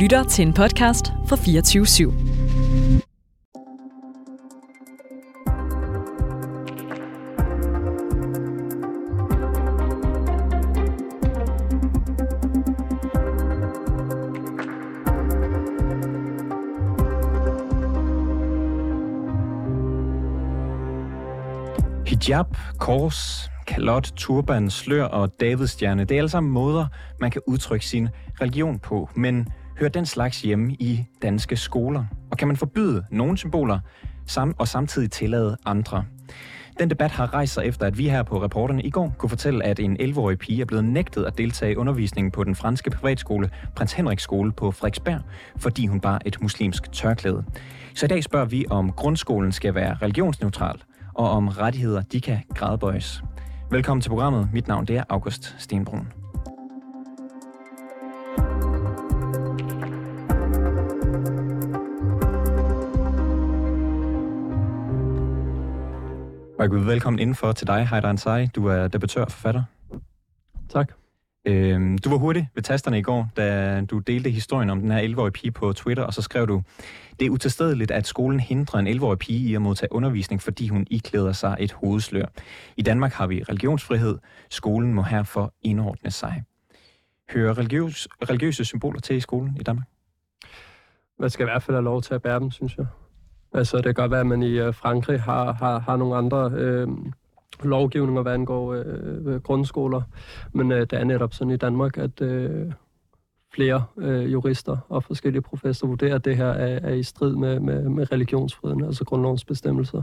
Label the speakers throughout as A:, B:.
A: lytter til en podcast fra 24 /7.
B: Hijab, kors, kalot, turban, slør og davidstjerne, det er alle sammen måder, man kan udtrykke sin religion på. Men hører den slags hjemme i danske skoler? Og kan man forbyde nogle symboler sam- og samtidig tillade andre? Den debat har rejst sig efter, at vi her på reporterne i går kunne fortælle, at en 11-årig pige er blevet nægtet at deltage i undervisningen på den franske privatskole Prins Henriks skole på Frederiksberg, fordi hun bar et muslimsk tørklæde. Så i dag spørger vi, om grundskolen skal være religionsneutral, og om rettigheder de kan gradbøjes. Velkommen til programmet. Mit navn det er August Stenbrun. Og velkommen indenfor til dig, Heider Ansari. Du er debattør og forfatter.
C: Tak.
B: Øhm, du var hurtig ved tasterne i går, da du delte historien om den her 11-årige pige på Twitter, og så skrev du, det er utilstedeligt, at skolen hindrer en 11-årig pige i at modtage undervisning, fordi hun iklæder sig et hovedslør. I Danmark har vi religionsfrihed. Skolen må herfor indordne sig. Hører religiøs, religiøse symboler til i skolen i Danmark?
C: Man skal i hvert fald have lov til at bære dem, synes jeg. Altså, det kan godt være, at man i øh, Frankrig har, har, har nogle andre øh, lovgivninger, hvad angår øh, grundskoler. Men øh, det er netop sådan i Danmark, at øh, flere øh, jurister og forskellige professorer vurderer, at det her er, er i strid med, med, med religionsfriheden, altså grundlovens bestemmelser.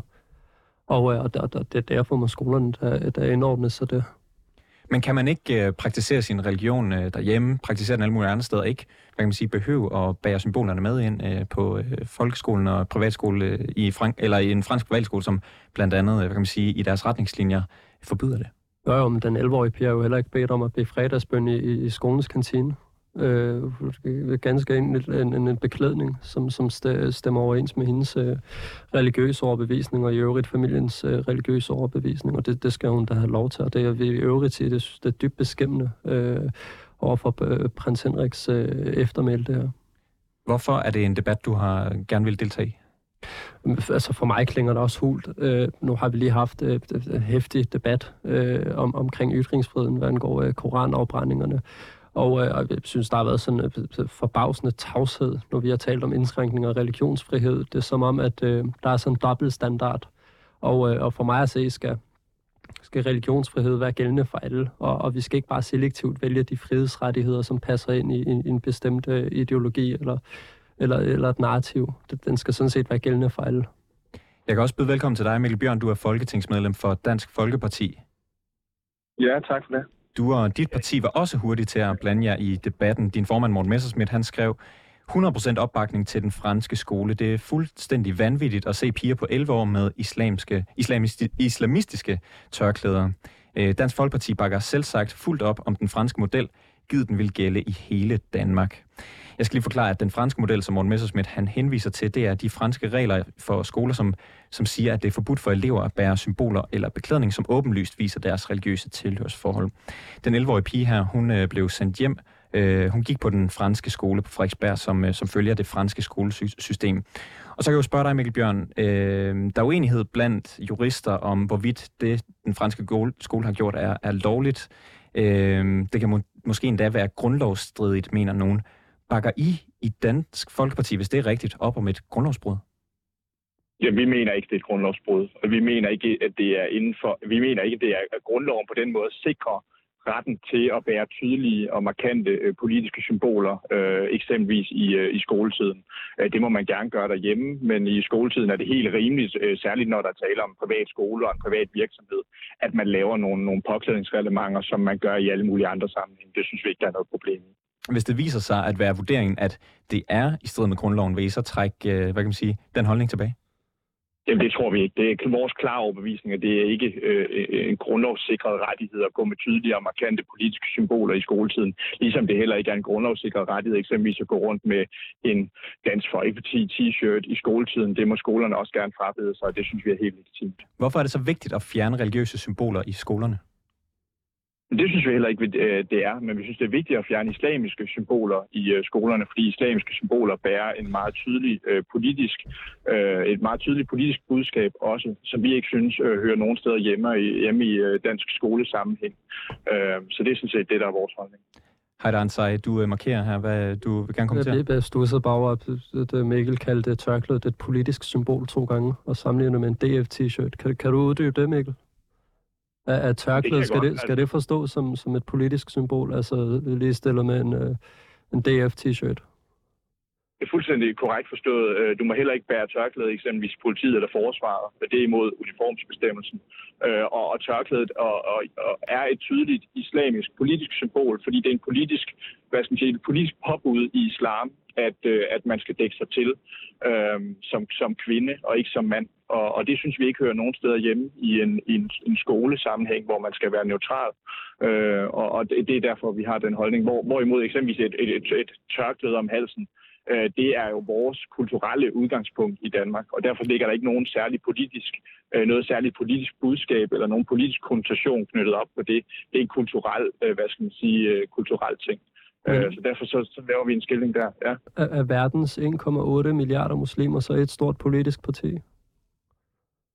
C: Og, øh, og der, der, det er derfor, må skolerne der, der indordnes sig det.
B: Men kan man ikke øh, praktisere sin religion øh, derhjemme, praktisere den alle mulige andre steder, ikke hvad kan man sige, behøve at bære symbolerne med ind øh, på øh, folkeskolen og privatskole øh, i Frank eller i en fransk privatskole, som blandt andet, øh, hvad kan man sige, i deres retningslinjer forbyder det?
C: Jo, jo, men den 11-årige pige er jo heller ikke bedt om at bede fredagsbøn i, i skolens kantine. Øh, ganske en, en, en beklædning, som, som stemmer overens med hendes øh, religiøse overbevisning, og i øvrigt familiens øh, religiøse overbevisning, og det, det skal hun da have lov til, og det er vi i øvrigt til, det, det er dybt beskæmmende øh, overfor øh, prins Henriks øh, eftermæl, det her.
B: Hvorfor er det en debat, du har gerne vil deltage i?
C: Altså for mig klinger det også hult. Øh, nu har vi lige haft øh, en hæftig debat øh, om, omkring ytringsfriheden, hvad angår øh, koranafbrændingerne. Og, øh, og jeg synes, der har været sådan en øh, forbavsende tavshed, når vi har talt om indskrænkning af religionsfrihed. Det er som om, at øh, der er sådan en dobbelt standard. Og, øh, og for mig at se, skal, skal religionsfrihed være gældende for alle. Og, og vi skal ikke bare selektivt vælge de frihedsrettigheder, som passer ind i, i, i en bestemt øh, ideologi eller, eller, eller et narrativ. Den skal sådan set være gældende for alle.
B: Jeg kan også byde velkommen til dig, Mikkel Bjørn. Du er folketingsmedlem for Dansk Folkeparti.
D: Ja, tak for det.
B: Du og dit parti var også hurtige til at blande jer i debatten. Din formand Morten Messersmith, han skrev, 100% opbakning til den franske skole. Det er fuldstændig vanvittigt at se piger på 11 år med islamske, islamisti, islamistiske tørklæder. Øh, Dansk Folkeparti bakker selv sagt fuldt op om den franske model, givet den vil gælde i hele Danmark. Jeg skal lige forklare, at den franske model, som Morten Messerschmidt han henviser til, det er de franske regler for skoler, som, som siger, at det er forbudt for elever at bære symboler eller beklædning, som åbenlyst viser deres religiøse tilhørsforhold. Den 11-årige pige her, hun øh, blev sendt hjem. Øh, hun gik på den franske skole på Frederiksberg, som, øh, som følger det franske skolesystem. Og så kan jeg jo spørge dig, Mikkel Bjørn, øh, der er uenighed blandt jurister om, hvorvidt det, den franske skole har gjort, er, er lovligt. Øh, det kan må, måske endda være grundlovsstridigt, mener nogen. Bakker I i Dansk Folkeparti, hvis det er rigtigt, op om et grundlovsbrud?
D: Ja, vi mener ikke, det er et grundlovsbrud. Og vi mener ikke, at det er inden for, vi mener ikke, at det er at grundloven på den måde sikrer retten til at bære tydelige og markante øh, politiske symboler, øh, eksempelvis i, øh, i skoletiden. Øh, det må man gerne gøre derhjemme, men i skoletiden er det helt rimeligt, øh, særligt når der taler om privat skole og en privat virksomhed, at man laver nogle, nogle påklædningsreglementer, som man gør i alle mulige andre sammenhænge. Det synes vi ikke, der er noget problem i
B: hvis det viser sig at være vurderingen, at det er i strid med grundloven, vil I så trække, øh, hvad kan man sige, den holdning tilbage?
D: Jamen, det tror vi ikke. Det er vores klare overbevisning, at det er ikke øh, en grundlovssikret rettighed at gå med tydelige og markante politiske symboler i skoletiden. Ligesom det heller ikke er en grundlovssikret rettighed eksempelvis at gå rundt med en Dansk Folkeparti t-shirt i skoletiden. Det må skolerne også gerne frabede sig, og det synes vi er helt legitimt.
B: Hvorfor er det så vigtigt at fjerne religiøse symboler i skolerne?
D: Det synes vi heller ikke, øh, det er, men vi synes, det er vigtigt at fjerne islamiske symboler i øh, skolerne, fordi islamiske symboler bærer en meget tydelig øh, politisk, et meget tydeligt politisk budskab også, som vi ikke synes hører nogen steder hjemme i, hjemme i dansk skolesammenhæng. Så det er sådan set det, der er vores holdning.
B: Hej Ansai, du markerer her, hvad du vil gerne kommentere.
C: Jeg blev stusset bare over, at Mikkel kaldte tørklædet et politisk symbol to gange, og sammenlignet med en DF-t-shirt. Kan, kan du uddybe det, Mikkel? Er, er tørklæde, det skal, det, skal det forstås som, som et politisk symbol, altså lige stillet med en, uh, en DF-t-shirt?
D: Det er fuldstændig korrekt forstået. Øh, du må heller ikke bære tørklæde, eksempelvis politiet eller forsvaret. Det er imod uniformsbestemmelsen. Øh, og, og tørklædet og, og, og er et tydeligt islamisk politisk symbol, fordi det er en politisk, hvad skal man sige, et politisk påbud i islam, at, øh, at man skal dække sig til øh, som, som kvinde og ikke som mand. Og, og det synes vi ikke hører nogen steder hjemme i en, i en, en skolesammenhæng, hvor man skal være neutral. Øh, og og det, det er derfor, vi har den holdning. Hvor, hvorimod eksempelvis et, et, et, et tørklæde om halsen, øh, det er jo vores kulturelle udgangspunkt i Danmark. Og derfor ligger der ikke nogen særlig politisk, øh, noget særligt politisk budskab eller nogen politisk konnotation knyttet op på det. Det er en kulturel, øh, hvad skal man sige, øh, kulturel ting. Mm. Øh, så derfor så, så laver vi en skilling der. Ja.
C: Er, er verdens 1,8 milliarder muslimer så et stort politisk parti?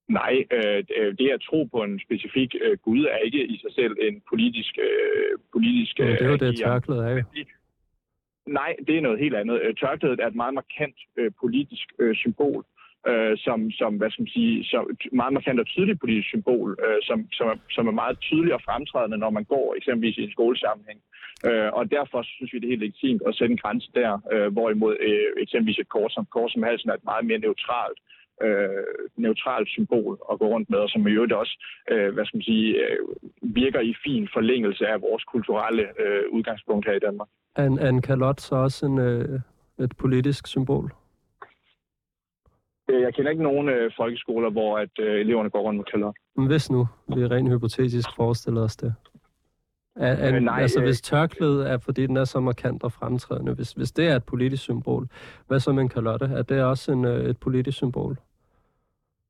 D: Nej, øh, det at tro på en specifik øh, Gud er ikke i sig selv en politisk... Øh, politisk
C: øh, det er jo det, tørklædet er jo.
D: Nej, det er noget helt andet. Øh, tørklædet er et meget markant øh, politisk øh, symbol, øh, som, som, hvad skal man sige, som, meget markant og tydeligt politisk symbol, øh, som, som, er, som er meget tydeligt og fremtrædende, når man går eksempelvis i en skolesammenhæng. Øh, og derfor synes vi, det er helt legitimt at sætte en grænse der, øh, hvorimod øh, eksempelvis et kors som, kors som halsen er et meget mere neutralt øh, neutralt symbol at gå rundt med, og som i øvrigt også øh, hvad skal man sige, øh, virker i fin forlængelse af vores kulturelle øh, udgangspunkt her i Danmark.
C: Er en, en kalot så også en, øh, et politisk symbol?
D: Øh, jeg kender ikke nogen øh, folkeskoler, hvor at øh, eleverne går rundt med kalot.
C: Men hvis nu, vi rent hypotetisk forestiller os det. Er, er, øh, nej, altså øh, hvis tørklædet er, fordi den er så markant og fremtrædende, hvis, hvis det er et politisk symbol, hvad så med en kalotte? Er det også en, øh, et politisk symbol?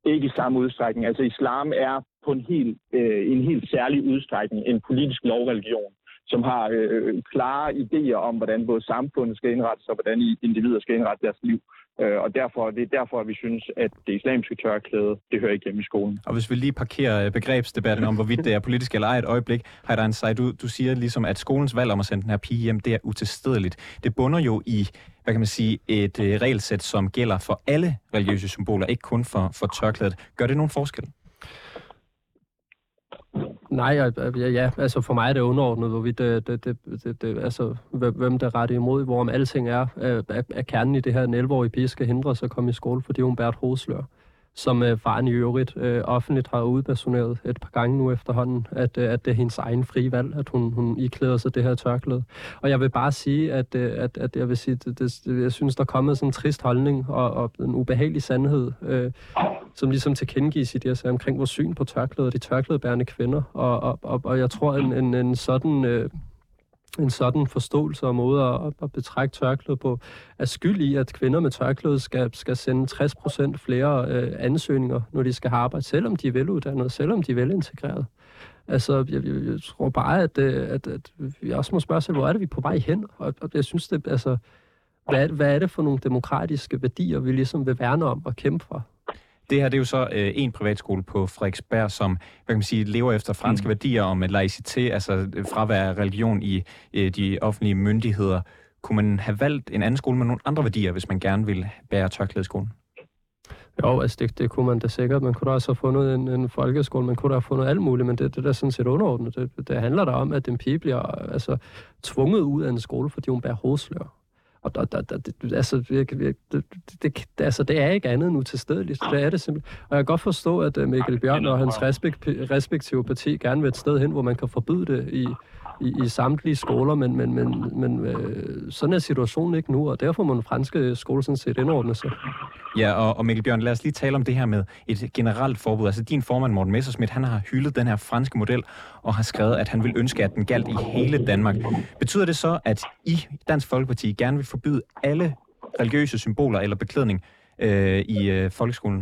D: Ikke i samme udstrækning. Altså islam er på en helt, øh, en helt særlig udstrækning en politisk lovreligion som har øh, klare idéer om, hvordan både samfundet skal indrettes og hvordan individer skal indrette deres liv. Øh, og derfor, det er derfor, at vi synes, at det islamiske tørklæde, det hører ikke hjemme i skolen.
B: Og hvis vi lige parkerer øh, begrebsdebatten om, hvorvidt det er politisk eller ej et øjeblik, Heidan Say, du, du siger ligesom, at skolens valg om at sende den her pige hjem, det er utilstedeligt. Det bunder jo i, hvad kan man sige, et øh, regelsæt, som gælder for alle religiøse symboler, ikke kun for, for tørklædet. Gør det nogen forskel?
C: Nej, ja, ja, altså for mig er det underordnet, hvorvidt det, det, det, det, det, altså, hvem der retter imod, hvorom alting er, øh, er, er kernen i det her, en 11-årig pige skal hindres at komme i skole, fordi hun bærer et hovedslør som øh, faren i øvrigt øh, offentligt har udpersoneret et par gange nu efterhånden, at, øh, at det er hendes egen frie valg, at hun, hun iklæder sig det her tørklæde. Og jeg vil bare sige, at, øh, at, at jeg vil sige, det, det, jeg synes, der er kommet sådan en trist holdning og, og en ubehagelig sandhed, øh, som ligesom tilkendegives i det, jeg sagde omkring vores syn på tørklæder, de tørklædebærende kvinder. Og, og, og, og jeg tror, en, en, en sådan... Øh, en sådan forståelse og måde at, at betragte tørklæde på, er skyld i, at kvinder med tørklæde skal, skal sende 60% flere øh, ansøgninger, når de skal have arbejde, selvom de er veluddannede, selvom de er velintegrerede. Altså, jeg, jeg, jeg tror bare, at, øh, at, at vi også må spørge selv, hvor er det, vi er på vej hen? Og, og jeg synes, det, altså, hvad, hvad er det for nogle demokratiske værdier, vi ligesom vil værne om og kæmpe for?
B: Det her det er jo så øh, en privatskole på Frederiksberg, som hvad kan man sige, lever efter franske mm. værdier om laicitet, altså øh, fravær af religion i øh, de offentlige myndigheder. Kunne man have valgt en anden skole med nogle andre værdier, hvis man gerne ville bære tørklæde skolen?
C: Jo, altså det, det kunne man da sikkert. Man kunne da også have fundet en, en folkeskole, man kunne da have fundet alt muligt, men det, det er da sådan set underordnet. Det, det handler da om, at den pige bliver altså, tvunget ud af en skole, fordi hun bærer hovedslør. Og der, der, der, det, altså, det, det, det, det, altså, det er ikke andet end utilstedeligt. Det er det simpelthen. Og jeg kan godt forstå, at øh, Mikkel Bjørn og hans respektive parti gerne vil et sted hen, hvor man kan forbyde det i, i, i samtlige skoler, men, men, men, men øh, sådan er situationen ikke nu, og derfor må den franske skole sådan set indordne sig.
B: Ja, og, og Mikkel Bjørn, lad os lige tale om det her med et generelt forbud. Altså din formand, Morten Messersmith, han har hyldet den her franske model, og har skrevet, at han vil ønske, at den galt i hele Danmark. Betyder det så, at I, Dansk Folkeparti, gerne vil forbyde alle religiøse symboler eller beklædning øh, i øh, folkeskolen?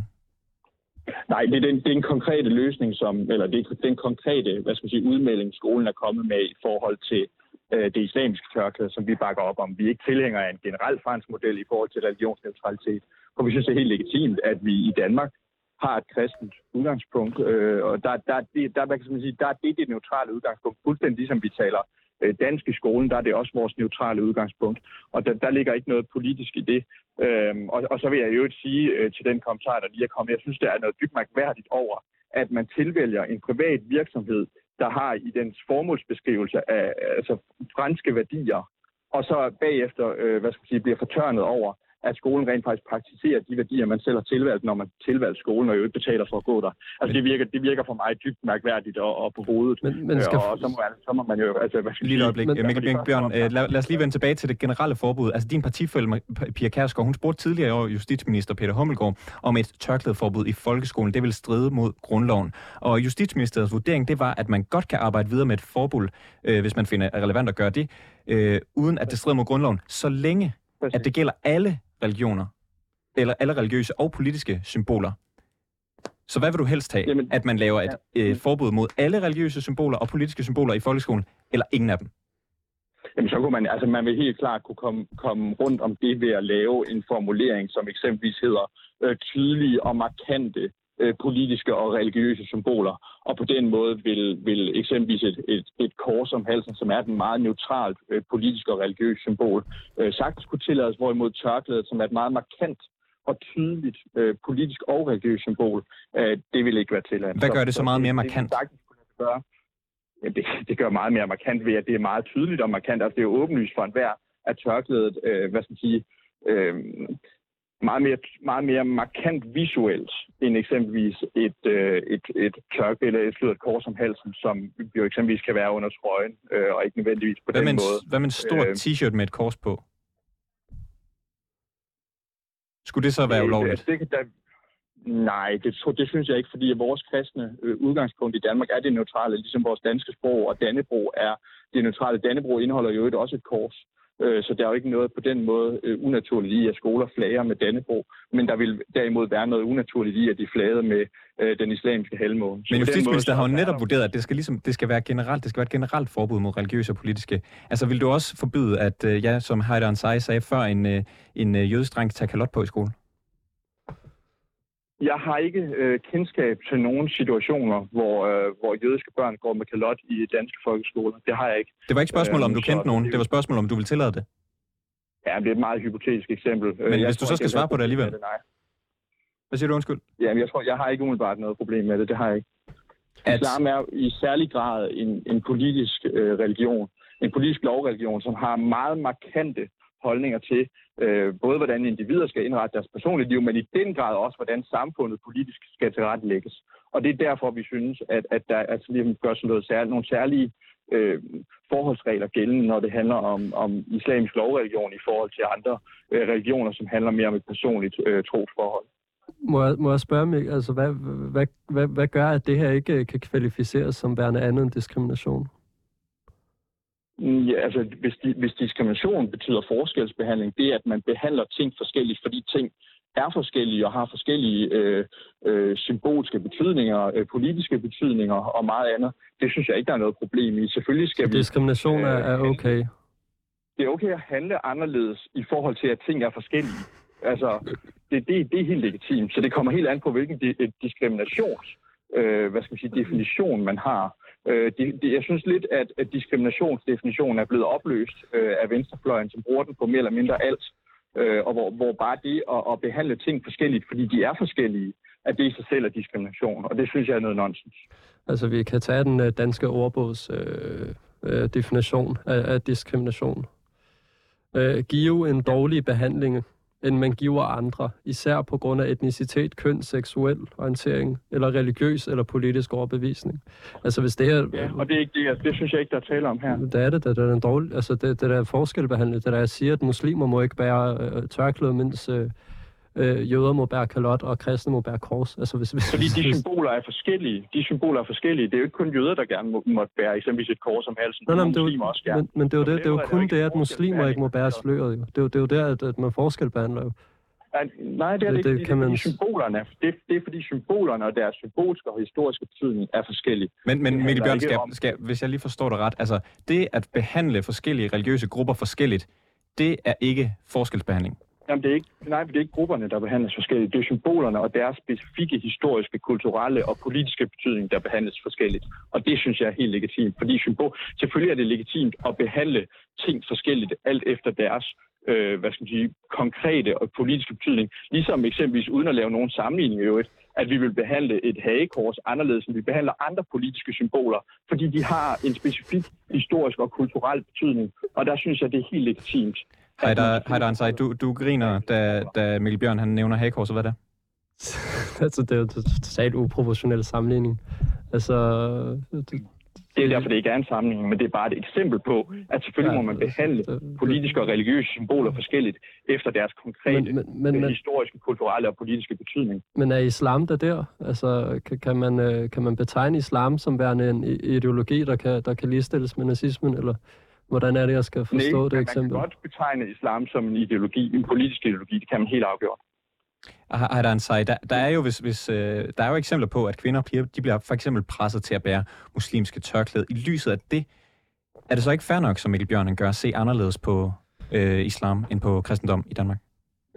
D: Nej, det er den, det er en konkrete løsning, som, eller det er den konkrete hvad skal man sige, udmelding, skolen er kommet med i forhold til øh, det islamiske tørklæde, som vi bakker op om. Vi er ikke tilhængere af en generel fransk model i forhold til religionsneutralitet, for vi synes, det er helt legitimt, at vi i Danmark har et kristent udgangspunkt, øh, og der, der, det, der, hvad kan man sige, der er det det neutrale udgangspunkt, fuldstændig ligesom vi taler øh, dansk i skolen, der er det også vores neutrale udgangspunkt, og der, der ligger ikke noget politisk i det. Øhm, og, og så vil jeg jo ikke sige øh, til den kommentar, der lige er kommet, jeg synes, der er noget dybt mærkværdigt over, at man tilvælger en privat virksomhed, der har i dens formålsbeskrivelse af altså, franske værdier, og så bagefter øh, hvad skal jeg sige, bliver fortørnet over, at skolen rent faktisk praktiserer de værdier, man selv har tilvalgt, når man tilvalgt skolen, og jo ikke betaler for at gå der. Altså, det virker, det virker for mig dybt mærkværdigt og, og på hovedet.
C: Men, men skal...
D: og så må, man, så må man jo... Altså, hvad
B: Lige et øjeblik. Men, Mikkel Bjørn, Bjørn øh, lad, lad os lige vende tilbage til det generelle forbud. Altså, din partifælde, Pia Kærsgaard, hun spurgte tidligere i år justitsminister Peter Hummelgaard om et tørklædeforbud i folkeskolen. Det vil stride mod grundloven. Og justitsministeriets vurdering, det var, at man godt kan arbejde videre med et forbud, øh, hvis man finder relevant at gøre det, øh, uden at det strider mod grundloven, så længe at det gælder alle religioner, eller alle religiøse og politiske symboler. Så hvad vil du helst have? Jamen, at man laver et ja. øh, forbud mod alle religiøse symboler og politiske symboler i folkeskolen, eller ingen af dem?
D: Jamen, så kunne man, altså man vil helt klart kunne komme, komme rundt om det ved at lave en formulering, som eksempelvis hedder øh, tydelige og markante øh, politiske og religiøse symboler. Og på den måde vil, vil eksempelvis et, et, et kors om halsen, som er et meget neutralt øh, politisk og religiøst symbol, øh, sagtens kunne tillades, hvorimod tørklædet, som er et meget markant og tydeligt øh, politisk og religiøst symbol, øh, det vil ikke være tilladt.
B: Hvad gør det så meget mere markant?
D: Det, det, gøre. Ja, det, det gør meget mere markant ved, at det er meget tydeligt og markant. Altså, det er jo åbenlyst for enhver, at tørklædet, øh, hvad skal man sige, øh, meget mere, meget mere markant visuelt end eksempelvis et, øh, et, et tørk eller et sløret kors om halsen, som jo eksempelvis kan være under trøjen, øh, og ikke nødvendigvis på hvad den
B: en,
D: måde.
B: Hvad med en stor øh, t-shirt med et kors på? Skulle det så være ulovligt?
D: Det, det, der, nej, det, det synes jeg ikke, fordi vores kristne øh, udgangspunkt i Danmark er det neutrale, ligesom vores danske sprog og Dannebro er det neutrale. Dannebro indeholder jo også et kors. Øh, så der er jo ikke noget på den måde øh, unaturligt i, at skoler flager med Dannebro, men der vil derimod være noget unaturligt i, at de flagede med øh, den islamiske halvmåne.
B: Men justitsminister har jo netop vurderet, at det skal, ligesom, det skal være generelt, det skal være et generelt forbud mod religiøse og politiske. Altså vil du også forbyde, at ja, som Heider Ansari sagde før, en, en jødisk dreng tager kalot på i skolen?
D: Jeg har ikke øh, kendskab til nogle situationer, hvor, øh, hvor jødiske børn går med kalot i danske folkeskoler. Det har jeg ikke.
B: Det var ikke spørgsmål, om du kendte nogen. Det var spørgsmål, om du vil tillade det.
D: Ja, det er et meget hypotetisk eksempel.
B: Men jeg hvis du så skal svare på det alligevel? Det, nej. Hvad siger du undskyld?
D: Jamen, jeg tror, jeg har ikke umiddelbart noget problem med det. Det har jeg ikke. At... Islam er i særlig grad en, en politisk øh, religion. En politisk lovreligion, som har meget markante holdninger til, øh, både hvordan individer skal indrette deres personlige liv, men i den grad også, hvordan samfundet politisk skal tilrettelægges. Og det er derfor, vi synes, at, at der altså, lige gør sådan noget særligt, nogle særlige øh, forholdsregler gældende, når det handler om, om islamisk lovreligion i forhold til andre øh, religioner, som handler mere om et personligt øh, trosforhold.
C: Må jeg, må jeg spørge mig, altså hvad, hvad, hvad, hvad gør, at det her ikke øh, kan kvalificeres som værende andet end diskrimination?
D: Ja, altså, hvis, di, hvis diskrimination betyder forskelsbehandling, det er, at man behandler ting forskelligt, fordi ting er forskellige og har forskellige øh, øh, symbolske betydninger, øh, politiske betydninger og meget andet. Det synes jeg ikke, der er noget problem i. Selvfølgelig skal
C: Så vi... diskrimination øh, er okay?
D: Det er okay at handle anderledes i forhold til, at ting er forskellige. Altså, det, det, det er helt legitimt. Så det kommer helt an på, hvilken diskriminations øh, hvad skal man sige, definition man har. Øh, de, de, jeg synes lidt, at, at diskriminationsdefinitionen er blevet opløst øh, af venstrefløjen, som bruger den på mere eller mindre alt. Øh, og hvor, hvor bare det at, at behandle ting forskelligt, fordi de er forskellige, at det i sig selv er diskrimination. Og det synes jeg er noget nonsens.
C: Altså, vi kan tage den øh, danske ordbogs øh, øh, definition af, af diskrimination. Øh, give en dårlig behandling end man giver andre, især på grund af etnicitet, køn, seksuel orientering, eller religiøs eller politisk overbevisning. Altså hvis det er...
D: Ja, og det er ikke det, altså, det synes jeg ikke, der er tale om her.
C: Det er det, det er en dårlig, altså det, det der er forskelbehandlet, det der jeg siger, at muslimer må ikke bære øh, tørklæde, mens øh, øh, jøder må bære kalot, og kristne må bære kors. Altså, hvis, hvis,
D: Fordi de symboler er forskellige. De symboler er forskellige. Det er jo ikke kun jøder, der gerne må, må bære eksempelvis et kors om halsen.
C: Nej, nej, men det er jo, også gerne. Men, men det er jo, det, det er jo kun det, at muslimer ikke må bære sløret. Jo. Det er jo, det er jo der, at, at man forskelsbehandler jo.
D: Nej, det er det, det, det ikke. Det, kan det, man... symbolerne, det, det er fordi symbolerne og deres symbolske og historiske betydning er forskellige.
B: Men, men Mikkel Bjørn, skal, skal, hvis jeg lige forstår det ret, altså det at behandle forskellige religiøse grupper forskelligt, det er ikke forskelsbehandling?
D: Jamen, det er ikke, nej, det er ikke grupperne, der behandles forskelligt. Det er symbolerne og deres specifikke historiske, kulturelle og politiske betydning, der behandles forskelligt. Og det synes jeg er helt legitimt, fordi symbol, selvfølgelig er det legitimt at behandle ting forskelligt, alt efter deres øh, hvad skal man sige, konkrete og politiske betydning. Ligesom eksempelvis, uden at lave nogen sammenligning i øvrigt, at vi vil behandle et hagekors anderledes, end vi behandler andre politiske symboler, fordi de har en specifik historisk og kulturel betydning. Og der synes jeg, det er helt legitimt.
B: Hej der, Ansai. Du, du griner, da, da Mikkel Bjørn han nævner hagekorset. Hvad er det?
C: altså, det er jo totalt uproportionel sammenligning. Altså,
D: det, det er derfor, det ikke er en sammenligning, men det er bare et eksempel på, at selvfølgelig ja, må man behandle politiske og religiøse symboler forskelligt efter deres konkrete men, men, men, historiske, kulturelle og politiske betydning.
C: Men er islam der der? Altså, kan, kan, man, øh, kan man betegne islam som værende en ideologi, der kan, der kan ligestilles med nazismen, eller hvordan er det, jeg skal forstå Nej, det eksempel?
D: man kan godt betegne islam som en ideologi, en politisk ideologi, det kan man helt afgjort.
B: Haydan Sai, der, der er jo hvis, hvis, øh, der er jo eksempler på, at kvinder og piger, de bliver for eksempel presset til at bære muslimske tørklæder. I lyset af det, er det så ikke fair nok, som Mikkel Bjørn gør, at se anderledes på øh, islam end på kristendom i Danmark?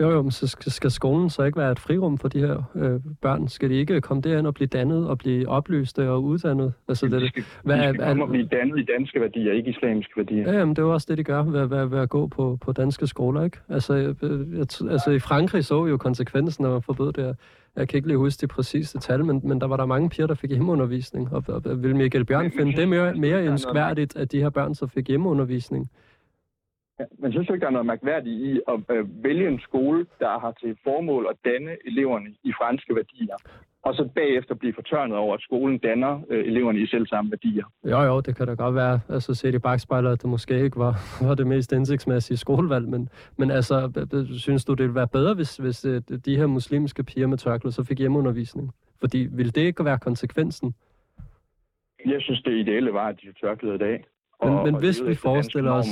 C: Jo, jo, men så skal, skal skolen så ikke være et frirum for de her øh, børn? Skal de ikke komme derind og blive dannet og blive oplyste og uddannet?
D: Altså, det, de skal, hvad, de skal komme og blive dannet i danske værdier, ikke islamiske værdier.
C: Ja, jamen, det er jo også det, de gør ved, ved, ved at gå på, på danske skoler, ikke? Altså, jeg, jeg, altså, i Frankrig så jo konsekvensen, når man forbød det Jeg kan ikke lige huske de præcise tal, men, men der var der mange piger, der fik hjemmeundervisning. Og, og vil Michael Bjørn finde det mere, mere ønskværdigt, at de her børn så fik hjemmeundervisning?
D: Ja, men synes du ikke, der er noget mærkværdigt i at øh, vælge en skole, der har til formål at danne eleverne i franske værdier, og så bagefter blive fortørnet over, at skolen danner øh, eleverne i selv samme værdier?
C: Jo, jo, det kan da godt være. Altså set i bagspejler, at det måske ikke var, var det mest indsigtsmæssige skolevalg, men, men altså, synes du, det ville være bedre, hvis, hvis øh, de her muslimske piger med tørklæde så fik hjemmeundervisning? Fordi ville det ikke være konsekvensen?
D: Jeg synes, det ideelle var, at de tørklæde i dag.
C: Men, men hvis, vi forestiller os,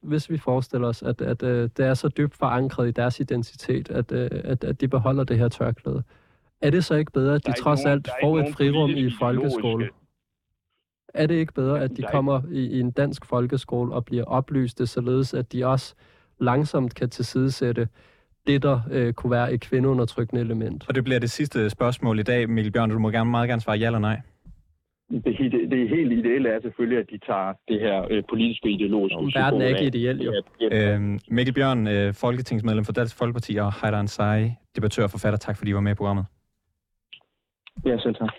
C: hvis vi forestiller os, at, at, at uh, det er så dybt forankret i deres identitet, at, uh, at, at de beholder det her tørklæde, er det så ikke bedre, at de trods nogen, alt får et frirum i folkeskole? Er det ikke bedre, at de kommer i, i en dansk folkeskole og bliver oplyste, således at de også langsomt kan tilsidesætte det, der øh, kunne være et kvindeundertrykkende element?
B: Og det bliver det sidste spørgsmål i dag, Mikkel Bjørn. Du må gerne, meget gerne svare ja eller nej
D: det, det, det helt ideelle er selvfølgelig, at de tager det her øh, politiske ideologiske
C: Om verden er ikke ideel, jo.
B: Øhm, Mikkel Bjørn, øh, folketingsmedlem for Dansk Folkeparti, og Heidan Sai, debattør og forfatter. Tak fordi I var med i programmet.
D: Ja, selv tak.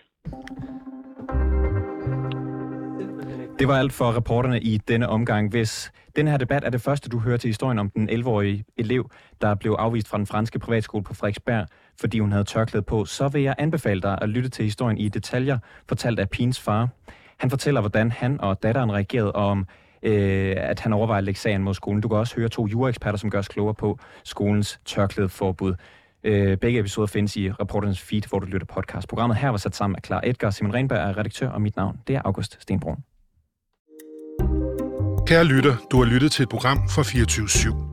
B: Det var alt for reporterne i denne omgang. Hvis den her debat er det første, du hører til historien om den 11-årige elev, der blev afvist fra den franske privatskole på Frederiksberg, fordi hun havde tørklæde på, så vil jeg anbefale dig at lytte til historien i detaljer, fortalt af Pins far. Han fortæller, hvordan han og datteren reagerede om, øh, at han overvejer at lægge sagen mod skolen. Du kan også høre to jureeksperter, som gør os klogere på skolens tørklædeforbud. Øh, begge episoder findes i reporternes feed, hvor du lytter podcast. Programmet her var sat sammen af Klar Edgar. Simon Renberg er redaktør, og mit navn det er August Stenbrun.
E: Kære lytter, du har lyttet til et program fra 24 /7.